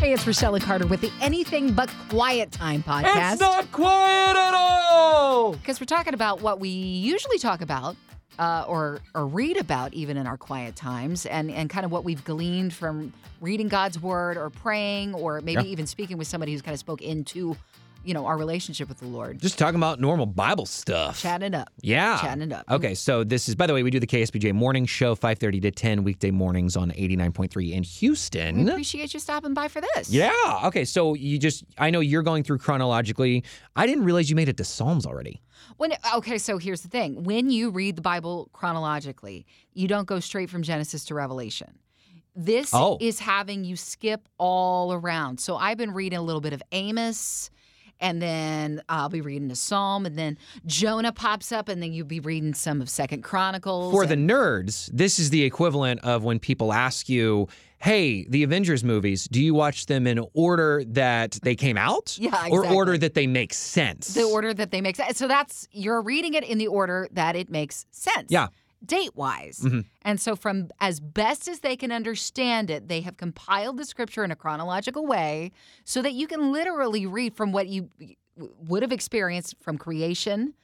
Hey, it's Rochelle Carter with the Anything But Quiet Time podcast. It's not quiet at all. Because we're talking about what we usually talk about uh, or, or read about even in our quiet times and, and kind of what we've gleaned from reading God's word or praying or maybe Yeah. even speaking with somebody who's kind of spoke into, you know, our relationship with the Lord. Just talking about normal Bible stuff. Chatting it up. Yeah. Chatting it up. Okay, so this is by the way, we do the KSBJ morning show 5:30 to 10 weekday mornings on 89.3 in We Houston. appreciate you stopping by for this. Yeah. Okay, so you just I know you're going through chronologically. I didn't realize you made it to Psalms already. When okay, so here's the thing: when you read the Bible chronologically, you don't go straight from Genesis to Revelation. This Oh. is having you skip all around. So I've been reading a little bit of Amos, and then uh, I'll be reading a Psalm, and then Jonah pops up, and then you'll be reading some of Second Chronicles. For the nerds, this is the equivalent of when people ask you, "Hey, the Avengers movies, do you watch them in order that they came out Yeah, or order that they make sense?" the order that they make sense. So that's you're reading it in the order that it makes sense. Yeah. Date wise. Mhm. And so, from as best as they can understand it, they have compiled the scripture in a chronological way so that you can literally read from what you would have experienced from creation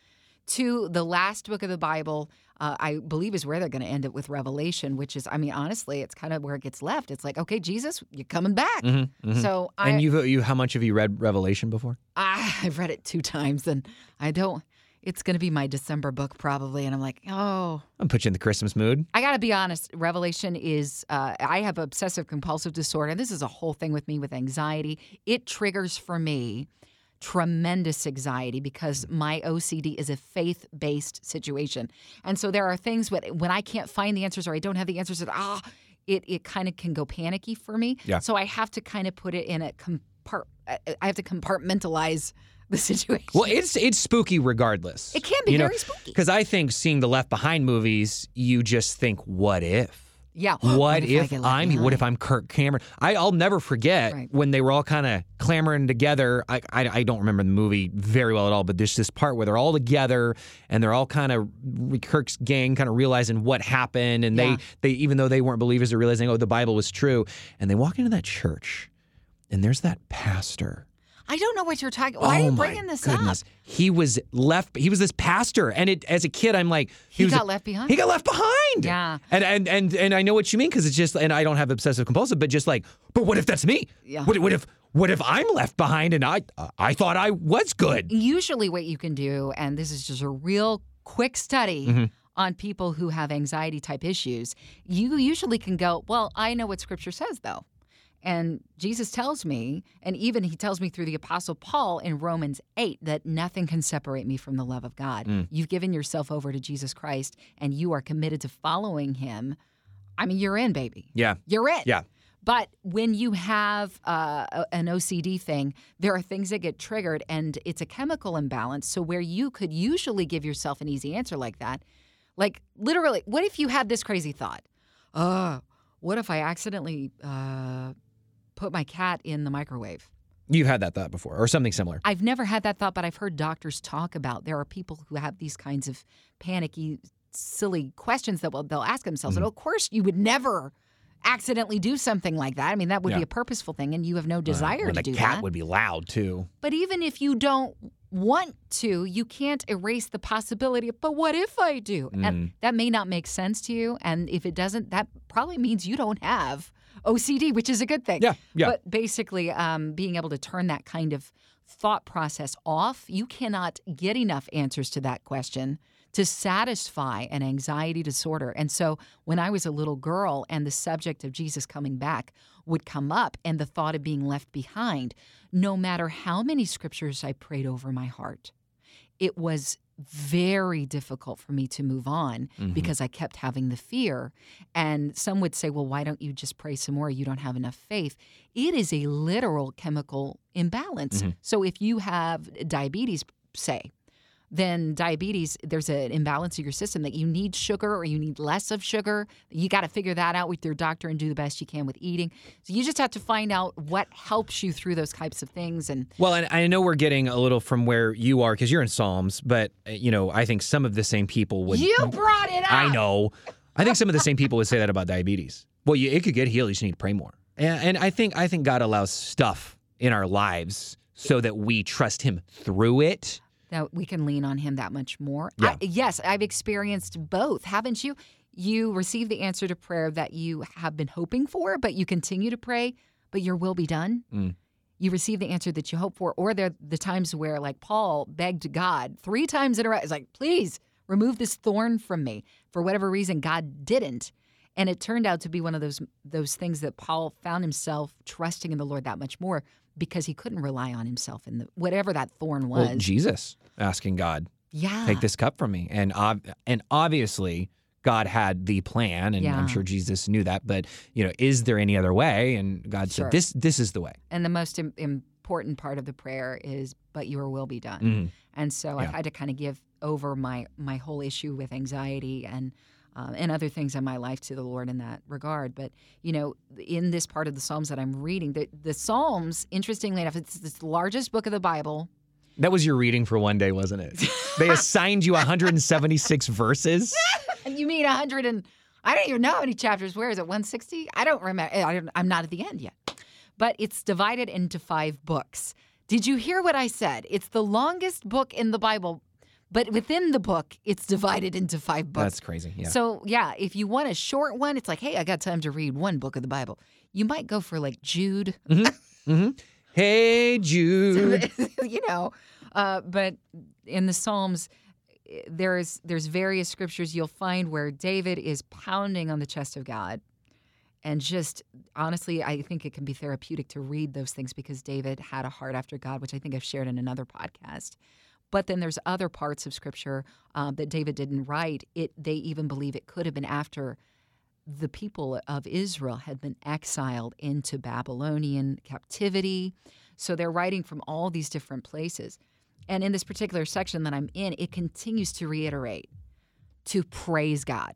to the last book of the Bible. Uh, I believe is where they're going to end it with Revelation, which is, I mean, honestly, it's kind of where it gets left. It's like, okay, Jesus, you're coming back. Mhm, mhm. So I, and you you how much have you read Revelation before? I, I've read it two times, and I don't. It's going to be my December book probably, and I'm like, oh, I'm put you in the Christmas mood. I got to be honest. Revelation is. Uh, I have obsessive compulsive disorder. This is a whole thing with me with anxiety. It triggers for me tremendous anxiety because my OCD is a faith based situation, and so there are things when when I can't find the answers or I don't have the answers, ah, it it kind of can go panicky for me. Yeah. So I have to kind of put it in a compart. I have to compartmentalize the situation. Well, it's it's spooky regardless. It can be you know, very spooky. Because I think seeing the Left Behind movies, you just think, what if? yeah. What, I if, left I'm? What if? I'm Kirk Cameron? I, I'll never forget Right. when they were all kind of clamoring together. I, I I don't remember the movie very well at all, but there's this part where they're all together and they're all kind of Kirk's gang kind of realizing what happened, and Yeah. they they even though they weren't believers, they're realizing oh the Bible was true, and they walk into that church, and there's that pastor. I don't know what you're talking. Why oh are you bringing this goodness. up? He was left. He was this pastor, and it as a kid, I'm like, He, was got left behind. He got left behind. Yeah. And and and and I know what you mean because it's just, and I don't have obsessive compulsive, but just like, but what if that's me? Yeah. What, what if what if I'm left behind and I I thought I was good? Usually, what you can do, and this is just a real quick study Mm-hmm. on people who have anxiety type issues, you usually can go, Well, I know what scripture says, though. And Jesus tells me, and even he tells me through the Apostle Paul in Romans 8, that nothing can separate me from the love of God. Mm. You've given yourself over to Jesus Christ and you are committed to following him. I mean, you're in, baby. Yeah. You're in. Yeah. But when you have uh, an OCD thing, there are things that get triggered, and it's a chemical imbalance. So, where you could usually give yourself an easy answer like that, like literally, what if you had this crazy thought? Uh, what if I accidentally uh, put my cat in the microwave? You've had that thought before, or something similar. I've never had that thought, but I've heard doctors talk about there are people who have these kinds of panicky, silly questions that will, they'll ask themselves. Mm-hmm. And of course, you would never accidentally do something like that. I mean, that would be a purposeful thing, and you have no desire when to the do cat that. would be loud too. But even if you don't want to, you can't erase the possibility of, but what if I do? Mm. And that may not make sense to you. And if it doesn't, that probably means you don't have OCD, which is a good thing. Yeah, yeah. But basically, um, being able to turn that kind of thought process off, you cannot get enough answers to that question to satisfy an anxiety disorder. And so when I was a little girl and the subject of Jesus coming back would come up and the thought of being left behind, no matter how many scriptures I prayed over my heart, it was very difficult for me to move on Mm-hmm. because I kept having the fear. And some would say, well, why don't you just pray some more? You don't have enough faith. It is a literal chemical imbalance. Mm-hmm. So if you have diabetes, say, then diabetes, there's an imbalance of your system that you need sugar or you need less of sugar. You got to figure that out with your doctor and do the best you can with eating. So you just have to find out what helps you through those types of things. And Well, and I know we're getting a little from where you are because you're in Psalms, but uh, you know, I think some of the same people would. you brought it up. I know. I think some of the same people would say that about diabetes. Well, you, it could get healed. You just need to pray more. And, and I think I think God allows stuff in our lives so that we trust Him through it. That we can lean on him that much more. Yeah. I, yes, I've experienced both, haven't you? You receive the answer to prayer that you have been hoping for, but you continue to pray, but your will be done. Mm. You receive the answer that you hope for, or there the times where, like Paul begged God three times in a row, it's like, please remove this thorn from me. For whatever reason, God didn't. And it turned out to be one of those those things that Paul found himself trusting in the Lord that much more because he couldn't rely on himself in the whatever that thorn was. Well, Jesus asking God, yeah. take this cup from me, and ob- and obviously God had the plan, and Yeah. I'm sure Jesus knew that. But you know, is there any other way? And God Sure. said, this this is the way. And the most Im- important part of the prayer is, "But your will be done." Mhm. And so I've had to kind of give over my my whole issue with anxiety and um, and other things in my life to the Lord in that regard. But you know, in this part of the Psalms that I'm reading, the the Psalms, interestingly enough, it's the largest book of the Bible. That was your reading for one day, wasn't it? They assigned you 176 verses. You mean hundred and I don't even know how many chapters. Where is it? 160? I don't remember. I don't, I'm not at the end yet. But it's divided into five books. Did you hear what I said? It's the longest book in the Bible, but within the book, it's divided into five books. That's crazy. Yeah. So, yeah, if you want a short one, it's like, hey, I got time to read one book of the Bible. You might go for like Jude, hmm Hey, Jude. you know. Uh, but in the Psalms, there's there's various scriptures you'll find where David is pounding on the chest of God, and just honestly, I think it can be therapeutic to read those things because David had a heart after God, which I think I've shared in another podcast. But then there's other parts of scripture um, that David didn't write. It they even believe it could have been after the people of Israel had been exiled into Babylonian captivity. So they're writing from all these different places. And in this particular section that I'm in, it continues to reiterate to praise God,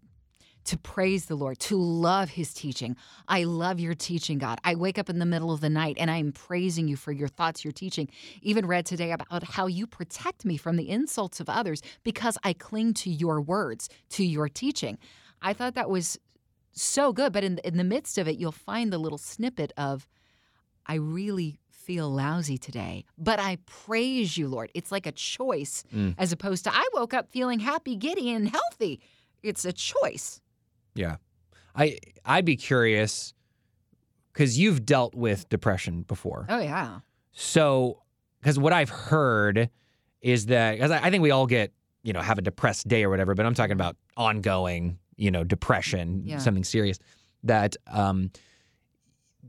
to praise the Lord, to love his teaching. I love your teaching, God. I wake up in the middle of the night and I'm praising you for your thoughts, your teaching. Even read today about how you protect me from the insults of others because I cling to your words, to your teaching. I thought that was so good, but in in the midst of it, you'll find the little snippet of I really feel lousy today, but I praise you, Lord. It's like a choice Mm. as opposed to I woke up feeling happy, giddy, and healthy. It's a choice. Yeah. I I'd be curious because you've dealt with depression before. Oh yeah. So, because what I've heard is that because I, I think we all get you know have a depressed day or whatever, but I'm talking about ongoing you know depression, Yeah. something serious. That um,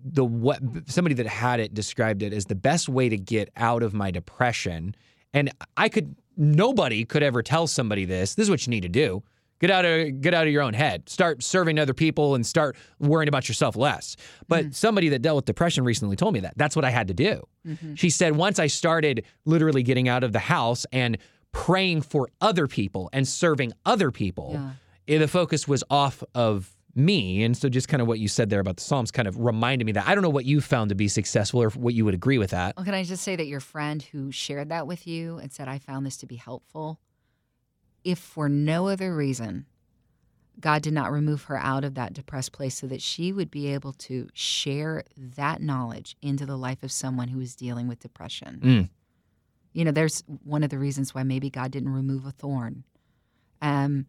the what somebody that had it described it as the best way to get out of my depression, and I could nobody could ever tell somebody this. This is what you need to do. Get out of get out of your own head. Start serving other people and start worrying about yourself less. But somebody that dealt with depression recently told me that. That's what I had to do. Mm-hmm. She said once I started literally getting out of the house and praying for other people and serving other people, Yeah. eh, the focus was off of me. And so just kind of what you said there about the Psalms kind of reminded me that. I don't know what you found to be successful or what you would agree with that. Well, can I just say that your friend who shared that with you and said, I found this to be helpful, if for no other reason, God did not remove her out of that depressed place so that she would be able to share that knowledge into the life of someone who is dealing with depression. Mm. You know, there's one of the reasons why maybe God didn't remove a thorn. Um,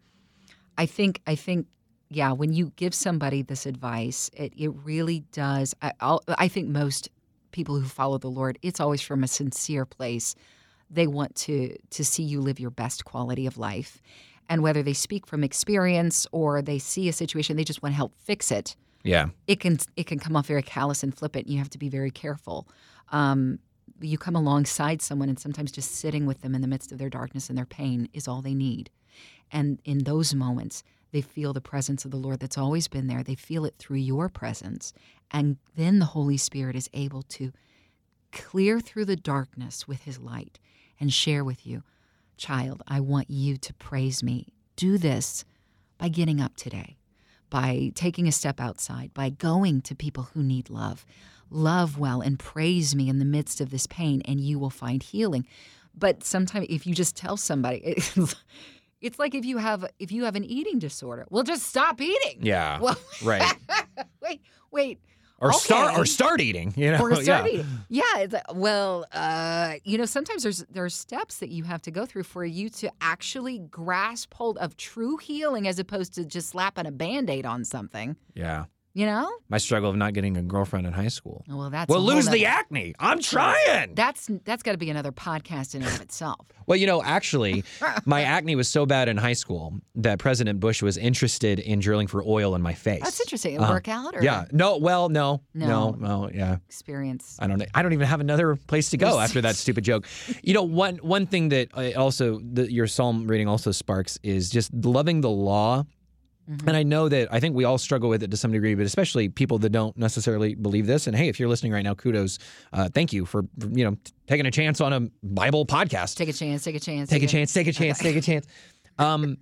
I think, I think, yeah, when you give somebody this advice, it, it really does. I, I'll, I think most people who follow the Lord, it's always from a sincere place. They want to to see you live your best quality of life, and whether they speak from experience or they see a situation, they just want to help fix it Yeah. it can it can come off very callous and flippant. You have to be very careful. Um, you come alongside someone, and sometimes just sitting with them in the midst of their darkness and their pain is all they need. And in those moments, they feel the presence of the Lord that's always been there. They feel it through your presence, and then the Holy Spirit is able to clear through the darkness with His light and share with you, child. I want you to praise me. Do this by getting up today by taking a step outside, by going to people who need love. Love well and praise me in the midst of this pain, and you will find healing. But sometimes, if you just tell somebody, it's, it's like if you have if you have an eating disorder, well, just stop eating. Yeah. Well, right. wait, wait. Or start or start eating. You know, or start yeah. eating. Yeah. It's like, well, uh, you know, sometimes there's there are steps that you have to go through for you to actually grasp hold of true healing, as opposed to just slapping a band aid on something. Yeah. You know? My struggle of not getting a girlfriend in high school. Well, that's Well, lose the acne. I'm trying. That's that's got to be another podcast in and of itself. Well, you know, actually, my acne was so bad in high school that President Bush was interested in drilling for oil in my face. That's interesting. It Uh-huh. work out or Yeah. No. Well, no. No. No. No. Yeah. experience. I don't. I don't even have another place to go after that stupid joke. You know, one one thing that also the, your psalm reading also sparks is just loving the law. Mm-hmm. And I know that I think we all struggle with it to some degree, but especially people that don't necessarily believe this. And hey, if you're listening right now, kudos. Uh, thank you for you know taking a chance on a Bible podcast. Take a chance. Take a chance. Take a chance. Take a chance. Take a chance. Um,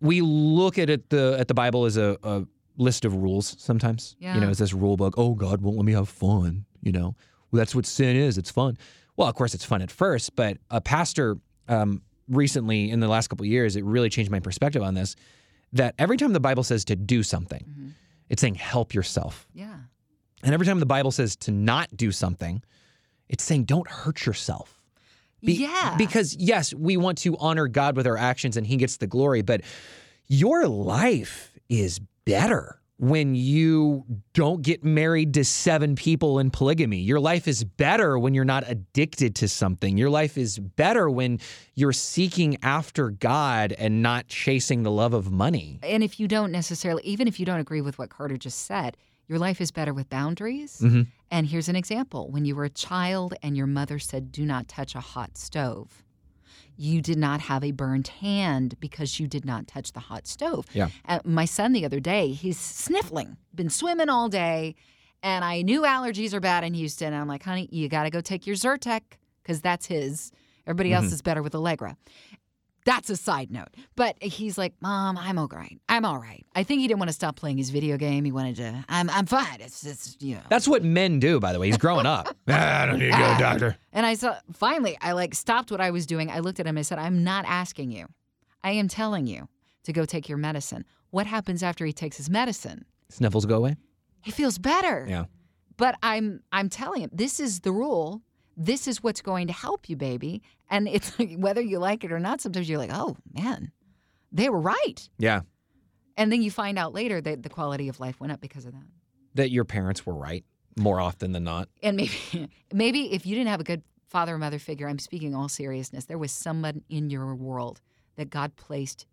we look at it the at the Bible as a, a list of rules sometimes. Yeah. You know, it's this rule book. Oh, God won't let me have fun. You know, well, that's what sin is. It's fun. Well, of course, it's fun at first, but a pastor um, recently in the last couple of years, it really changed my perspective on this. That every time the Bible says to do something, Mm-hmm. it's saying help yourself. Yeah. And every time the Bible says to not do something, it's saying don't hurt yourself. Be- yeah. Because yes, we want to honor God with our actions and he gets the glory, but your life is better when you don't get married to seven people in polygamy. Your life is better when you're not addicted to something. Your life is better when you're seeking after God and not chasing the love of money. and if you don't necessarily, even if you don't agree with what Carter just said, your life is better with boundaries. Mhm. And here's an example: when you were a child and your mother said, "Do not touch a hot stove." You did not have a burned hand because you did not touch the hot stove. Yeah. Uh, my son the other day, he's sniffling, been swimming all day, and I knew allergies are bad in Houston. And I'm like, honey, you got to go take your Zyrtec because that's his. Everybody else is better with Allegra. That's a side note. But he's like, Mom, I'm all right. I'm all right. I think he didn't want to stop playing his video game. He wanted to, I'm, I'm fine. It's just, you know. That's what men do, by the way. He's growing up. Ah, I don't need to go to the doctor. And I saw, finally, I like stopped what I was doing. I looked at him. I said, I'm not asking you. I am telling you to go take your medicine. What happens after he takes his medicine? Sniffles go away. He feels better. Yeah. But I'm I'm telling him this is the rule. This is what's going to help you, baby. And it's like, whether you like it or not. Sometimes you're like, oh man, they were right. Yeah. And then you find out later that the quality of life went up because of that. That your parents were right more often than not. And maybe maybe if you didn't have a good father or mother figure, I'm speaking all seriousness, there was someone in your world that God placed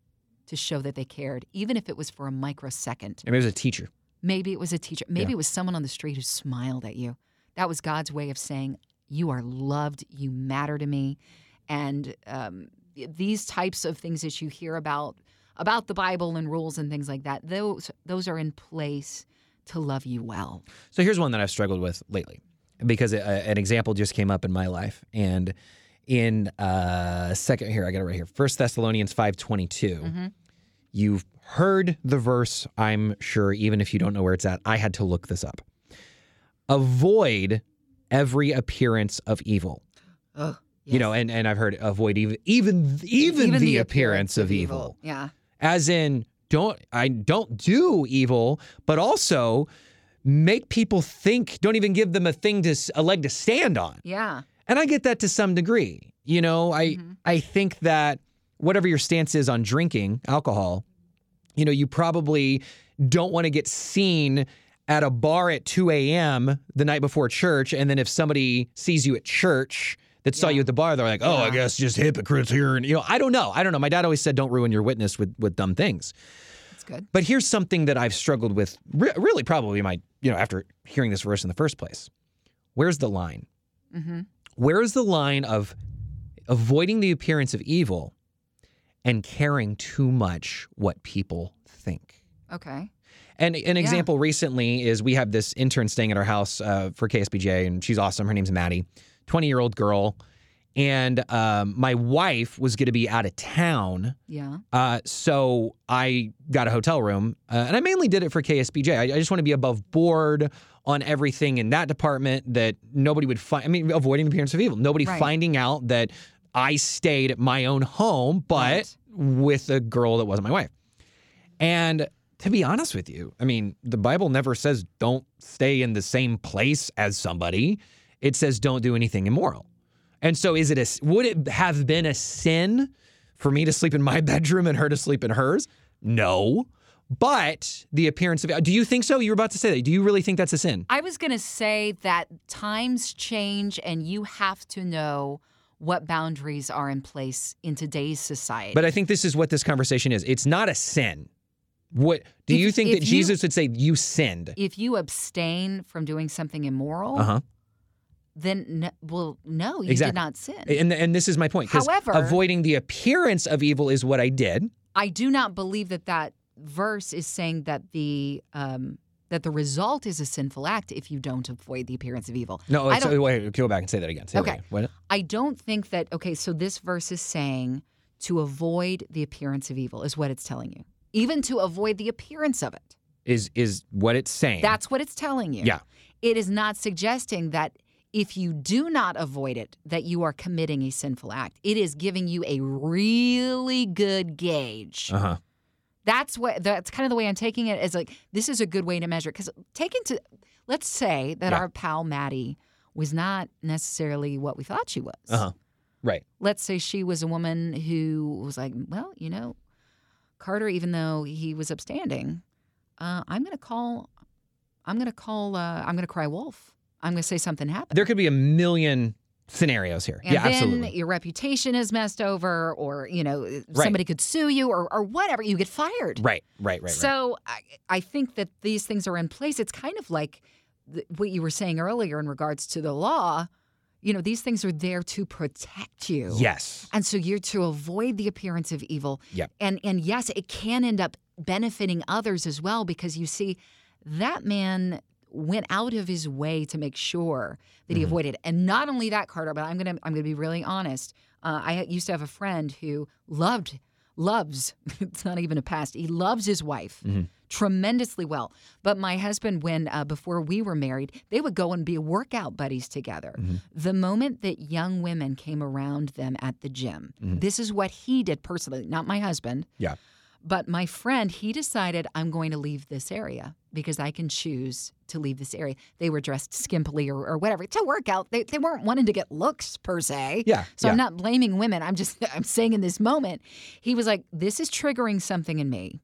to show that they cared, even if it was for a microsecond. Maybe it was a teacher. Maybe it was a teacher. Maybe Yeah. it was someone on the street who smiled at you. That was God's way of saying, You are loved, you matter to me. And um, these types of things that you hear about about the Bible and rules and things like that, those those are in place to love you well. So here's one that I've struggled with lately because a, an example just came up in my life. And in uh, second here, I got it right here. First Thessalonians 5.22. You've heard the verse, I'm sure, even if you don't know where it's at. I had to look this up. Avoid every appearance of evil. Ugh. You know, and, and I've heard avoid even even even, the, appearance, of evil. Yeah. as in don't I don't do evil, but also make people think. Don't even give them a thing to a leg to stand on. Yeah. And I get that to some degree. You know, I Mm-hmm. I think that whatever your stance is on drinking alcohol, you know, you probably don't want to get seen at a bar at 2 a.m. the night before church, and then if somebody sees you at church that saw Yeah. you at the bar, they're like, "Oh, I guess just hypocrites here." And you know, I don't know. I don't know. My dad always said, "Don't ruin your witness with with dumb things." That's good. But here's something that I've struggled with, re- really, probably my, you know, after hearing this verse in the first place. Where's the line? Mm-hmm. Where is the line of avoiding the appearance of evil and caring too much what people think? Okay. And an example recently is we have this intern staying at our house uh, for KSBJ, and she's awesome. Her name's Maddie, 20 year old girl. And um, my wife was going to be out of town. Yeah. Uh, so I got a hotel room, uh, and I mainly did it for KSBJ. I, I just want to be above board on everything in that department that nobody would find. I mean, avoiding the appearance of evil. Nobody Right. finding out that I stayed at my own home, but Right. with a girl that wasn't my wife. And to be honest with you, I mean, the Bible never says don't stay in the same place as somebody. It says don't do anything immoral. And so is it a would it have been a sin for me to sleep in my bedroom and her to sleep in hers? No. But the appearance of do you think so? You were about to say that. Do you really think that's a sin? I was going to say that times change and you have to know what boundaries are in place in today's society. But I think this is what this conversation is. It's not a sin. What do If- you think that you- Jesus would say you sinned? if you abstain from doing something immoral, Uh-huh. then no, well, no, you Exactly. did not sin. And and this is my point. However- avoiding the appearance of evil is what I did. I do not believe that that verse is saying that the um, that the result is a sinful act if you don't avoid the appearance of evil. No, I don't- wait, go back and say that again. Say that Okay. again. What? I don't think that okay, so this verse is saying to avoid the appearance of evil is what it's telling you. Even to avoid the appearance of it. Is is what it's saying? That's what it's telling you. Yeah. It is not suggesting that if you do not avoid it, that you are committing a sinful act. It is giving you a really good gauge. uh huh. That's what that's kind of the way I'm taking it as like this is a good way to measure because take into let's say that Yeah. our pal Maddie was not necessarily what we thought she was. Uh huh. Right. Let's say she was a woman who was like, well, you know, Carter, even though he was upstanding, uh, I'm going to call, I'm going to call, uh, I'm going to cry wolf. I'm going to say something happened. There could be a million scenarios here. And yeah, then absolutely. your reputation is messed over, or you know, somebody could sue you, or or whatever. You get fired. Right. Right. Right. right. So I, I think that these things are in place. It's kind of like th- what you were saying earlier in regards to the law. You know, these things are there to protect you. yes. And so you're to avoid the appearance of evil. Yep. And and yes, it can end up benefiting others as well because you see that man went out of his way to make sure that he Mhm. avoided. And not only that, Carter, but I'm gonna I'm gonna be really honest. Uh, I used to have a friend who loved loves it's not even a past he loves his wife Mhm. Tremendously well but my husband when uh, before we were married they would go and be workout buddies together Mhm. the moment that young women came around them at the gym Mhm. this is what he did personally not my husband Yeah. but my friend he decided i'm going to leave this area because i can choose to leave this area they were dressed skimpily or, or whatever to work out they, they weren't wanting to get looks per se Yeah. so yeah. I'm not blaming women. I'm just I'm saying in this moment, he was like, "This is triggering something in me,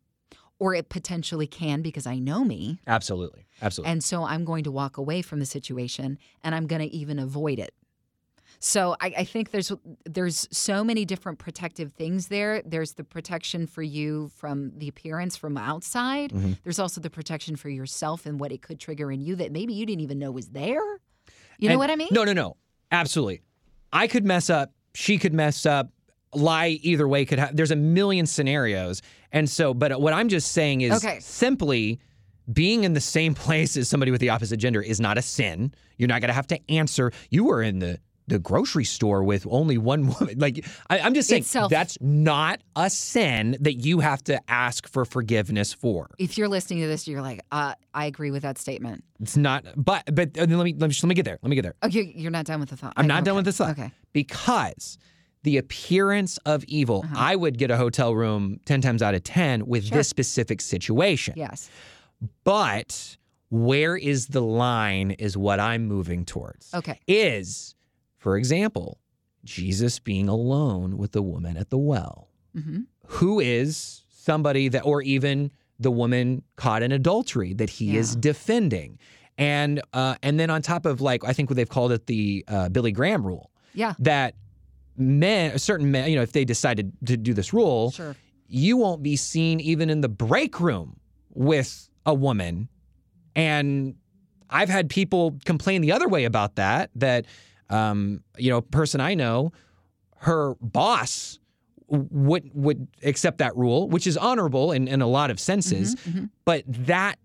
or it potentially can because I know me, Absolutely. Absolutely. and so I'm going to walk away from the situation, and I'm going to even avoid it." So I, I think there's there's so many different protective things there. There's the protection for you from the appearance from outside. Mhm. There's also the protection for yourself and what it could trigger in you that maybe you didn't even know was there. You know what I mean? No, no, no. Absolutely. I could mess up. She could mess up. Lie either way could have. There's a million scenarios. And so, but what I'm just saying is Okay. simply being in the same place as somebody with the opposite gender is not a sin. You're not going to have to answer. You were in the the grocery store with only one woman. Like I, I'm just saying, that's not a sin that you have to ask for forgiveness for. If you're listening to this, you're like, uh, I agree with that statement. It's not. But but uh, let me let me let me get there. Let me get there. Okay, you're not done with the thought. I'm not done with this thought. Okay. because the appearance of evil, Uh-huh. I would get a hotel room 10 times out of 10 with Sure. this specific situation. Yes. But where is the line is what I'm moving towards. Okay. Is, for example, Jesus being alone with the woman at the well, hmm who is somebody that, or even the woman caught in adultery that he is defending. And uh, and then on top of like I think what they've called it the uh, Billy Graham rule Yeah. that men, certain men, you know, if they decided to do this rule, Sure. you won't be seen even in the break room with a woman. And I've had people complain the other way about that, that, um, you know, a person I know, her boss would would accept that rule, which is honorable in, in a lot of senses, Mhm, mhm. but that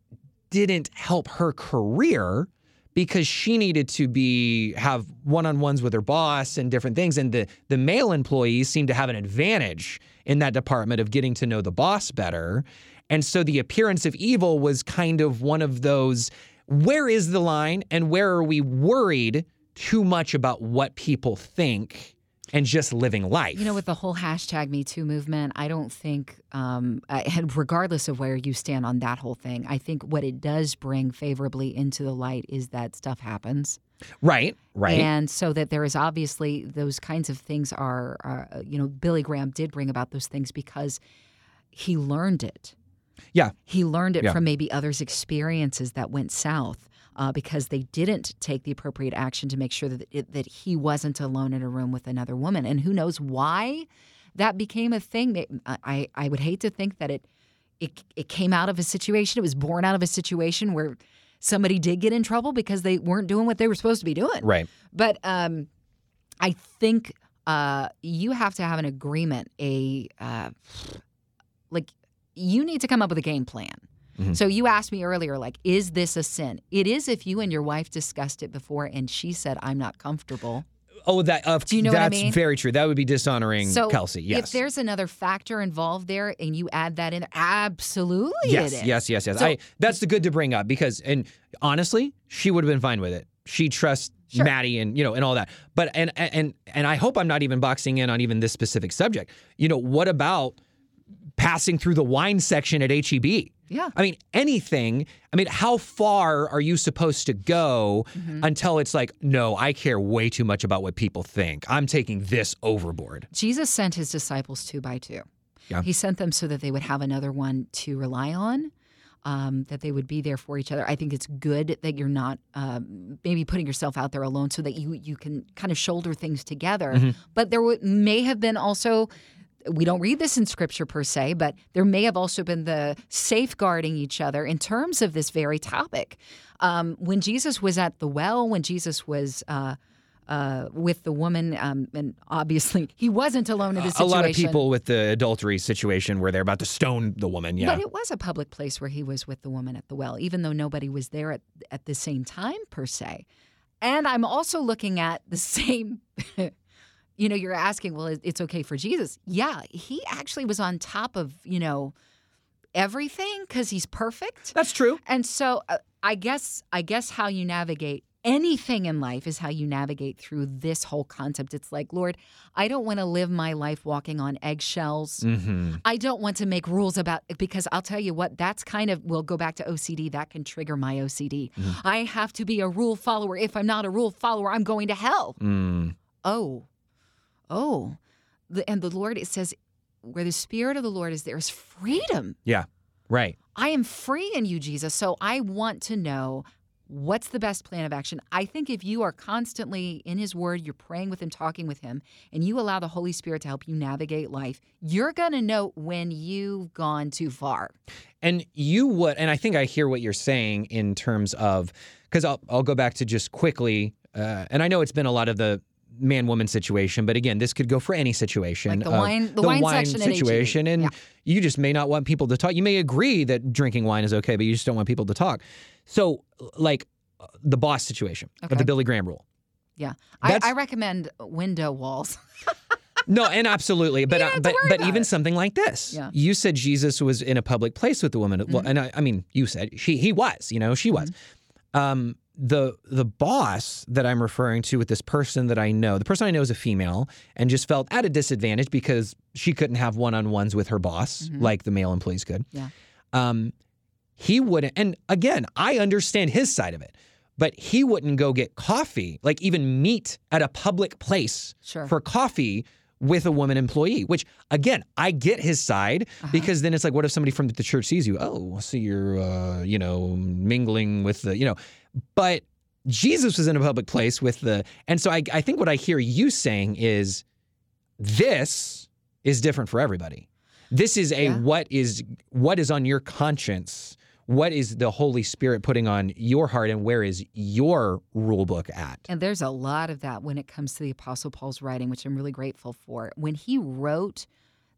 didn't help her career because she needed to be have one-on-ones with her boss and different things. And the the male employees seem to have an advantage in that department of getting to know the boss better. And so the appearance of evil was kind of one of those where is the line and where are we worried too much about what people think and just living life. You know, with the whole hashtag Me Too movement, I don't think, um, I- and regardless of where you stand on that whole thing, I think what it does bring favorably into the light is that stuff happens. right, right. And so that there is obviously those kinds of things are, are, uh, you know, Billy Graham did bring about those things because he learned it. yeah, He learned it Yeah. from maybe others' experiences that went south uh, because they didn't take the appropriate action to make sure that it, that he wasn't alone in a room with another woman. And who knows why that became a thing? I I would hate to think that it it it came out of a situation. It was born out of a situation where somebody did get in trouble because they weren't doing what they were supposed to be doing. right. But um, I think uh, you have to have an agreement. A uh, like you need to come up with a game plan. Mhm. So you asked me earlier, like, is this a sin? It is if you and your wife discussed it before and she said, "I'm not comfortable." Oh, that uh, Do you know what I mean? very true. That would be dishonoring So Kelsey. Yes. if there's another factor involved there and you add that in, absolutely, yes, it is. yes, yes, yes. So- I that's the good to bring up because and honestly, she would have been fine with it. She trusts Sure. Maddie and you know and all that. But and and and I hope I'm not even boxing in on even this specific subject. You know, what about passing through the wine section at HEB? Yeah. I mean, anything. I mean, how far are you supposed to go Mm-hmm. until it's like, no, I care way too much about what people think. I'm taking this overboard. Jesus sent his disciples two by two. Yeah. He sent them so that they would have another one to rely on, um, that they would be there for each other. I think it's good that you're not um, maybe putting yourself out there alone so that you you can kind of shoulder things together. Mm-hmm. But there w- may have been also. We don't read this in scripture per se, but there may have also been the safeguarding each other in terms of this very topic. Um, when Jesus was at the well, when Jesus was uh, uh, with the woman, um, and obviously he wasn't alone in this A lot of people with the adultery situation where they're about to stone the woman. Yeah. But it was a public place where he was with the woman at the well, even though nobody was there at, at the same time, per se. And I'm also looking at the same, you know, you're asking, well, it's okay for Jesus. Yeah, he actually was on top of, you know, everything because he's perfect. That's true. And so uh, I guess I guess how you navigate anything in life is how you navigate through this whole concept. It's like, Lord, I don't want to live my life walking on eggshells. Mm-hmm. I don't want to make rules about because I'll tell you what, that's kind of we'll go back to OCD. That can trigger my OCD. I have to be a rule follower. If I'm not a rule follower, I'm going to hell. Mm. Oh, oh, the, and the Lord it says, where the Spirit of the Lord is, there is freedom. Yeah. Right. I am free in you, Jesus. So I want to know what's the best plan of action. I think if you are constantly in His Word, you're praying with Him, talking with Him, and you allow the Holy Spirit to help you navigate life, you're going to know when you've gone too far. And you would, and I think I hear what you're saying in terms of, because I'll, I'll go back to just quickly, uh, and I know it's been a lot of the man woman situation, but again, this could go for any situation. Like the wine- the wine section situation. And Yeah. you just may not want people to talk. You may agree that drinking wine is okay, but you just don't want people to talk. So, like the boss situation of the Billy Graham rule. Yeah. I, I recommend window walls. No, and absolutely, but uh, but but even it. something like this. Yeah. You said Jesus was in a public place with the woman. Mm-hmm. and I, I mean, you said she he was. You know, she was. Um, the the boss that I'm referring to with this person that I know, the person I know is a female, and just felt at a disadvantage because she couldn't have one on ones with her boss like the male employees could. Mm-hmm. Yeah. Um, he wouldn't. And again, I understand his side of it. But he wouldn't go get coffee, like even meet at a public place Sure. for coffee with a woman employee, which again, I get his side Uh-huh. because then it's like, what if somebody from the church sees you? Oh, so you're, uh, you know, mingling with the, you know, but Jesus was in a public place with the, and so I, I think what I hear you saying is this is different for everybody. This is a Yeah. what is what is on your conscience. What is the Holy Spirit putting on your heart, and where is your rule book at? And there's a lot of that when it comes to the Apostle Paul's writing, which I'm really grateful for. When he wrote,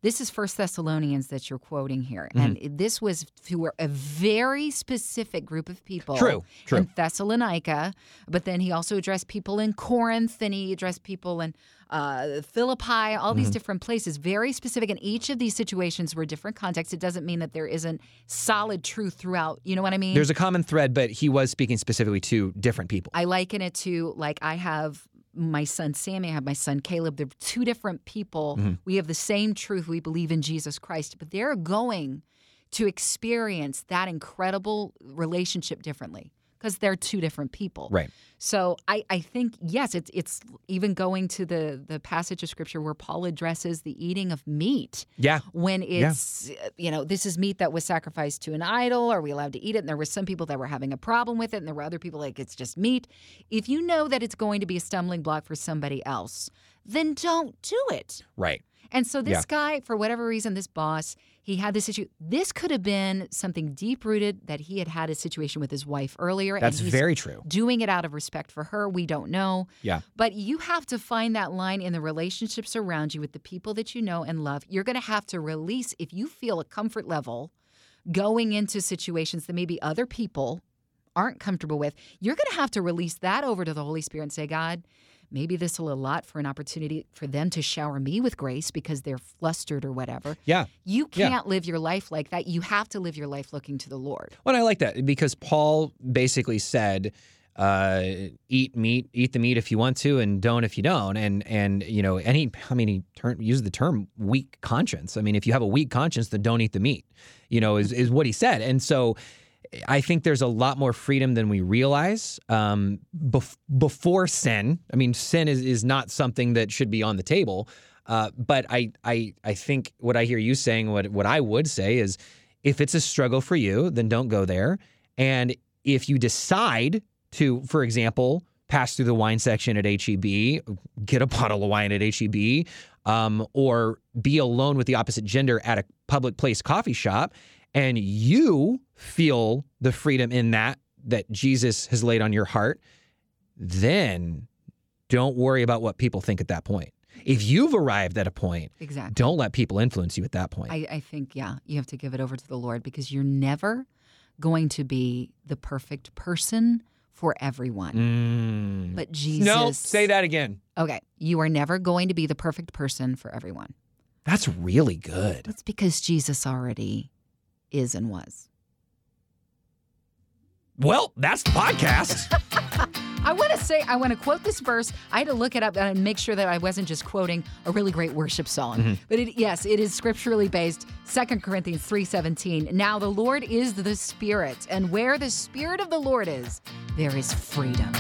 this is First Thessalonians that you're quoting here, and Mm-hmm. this was to a very specific group of people. True, true. In Thessalonica, but then he also addressed people in Corinth, and he addressed people in uh, Philippi, all Mm-hmm. these different places, very specific. And each of these situations were different contexts. It doesn't mean that there isn't solid truth throughout. You know what I mean? There's a common thread, but he was speaking specifically to different people. I liken it to like I have my son Sammy, I have my son Caleb. They're two different people. Mm-hmm. We have the same truth. We believe in Jesus Christ, but they're going to experience that incredible relationship differently because they're two different people. Right. So I, I think yes, it's it's even going to the the passage of scripture where Paul addresses the eating of meat Yeah. when it's uh, you know this is meat that was sacrificed to an idol are we allowed to eat it and there were some people that were having a problem with it and there were other people like it's just meat if you know that it's going to be a stumbling block for somebody else then don't do it Right. And so this Yeah. guy for whatever reason this boss he had this issue this could have been something deep rooted that he had had a situation with his wife earlier That's very true. doing it out of respect for her we don't know Yeah. but you have to find that line in the relationships around you with the people that you know and love. You're going to have to release if you feel a comfort level going into situations that maybe other people aren't comfortable with. You're going to have to release that over to the Holy Spirit and say, God, maybe this will allot for an opportunity for them to shower me with grace because they're flustered or whatever. Yeah. You can't live your life like that. You have to live your life looking to the Lord. Well, I like that because Paul basically said, uh, "Eat meat, eat the meat if you want to, and don't if you don't." And and you know, any I mean, he turn, used the term weak conscience. I mean, if you have a weak conscience, then don't eat the meat. You know, is is what he said. And so, I think there's a lot more freedom than we realize. Um, bef- before sin, I mean, sin is is not something that should be on the table. Uh, but I I I think what I hear you saying, what what I would say is, if it's a struggle for you, then don't go there. And if you decide to, for example, pass through the wine section at HEB, get a bottle of wine at HEB, um, or be alone with the opposite gender at a public place coffee shop, and you feel the freedom in that that Jesus has laid on your heart, then don't worry about what people think at that point. If you've arrived at a point, Exactly. don't let people influence you at that point. I, I think, yeah, you have to give it over to the Lord because you're never going to be the perfect person for everyone. Mm. But Jesus. No, say that again. Okay. You are never going to be the perfect person for everyone. That's really good. That's because Jesus already is and was. Well, that's the podcast. I want to say, I want to quote this verse. I had to look it up and make sure that I wasn't just quoting a really great worship song. Mm-hmm. But it, yes, it is scripturally based. 2 Corinthians 3:17. Now the Lord is the Spirit, and where the Spirit of the Lord is, there is freedom.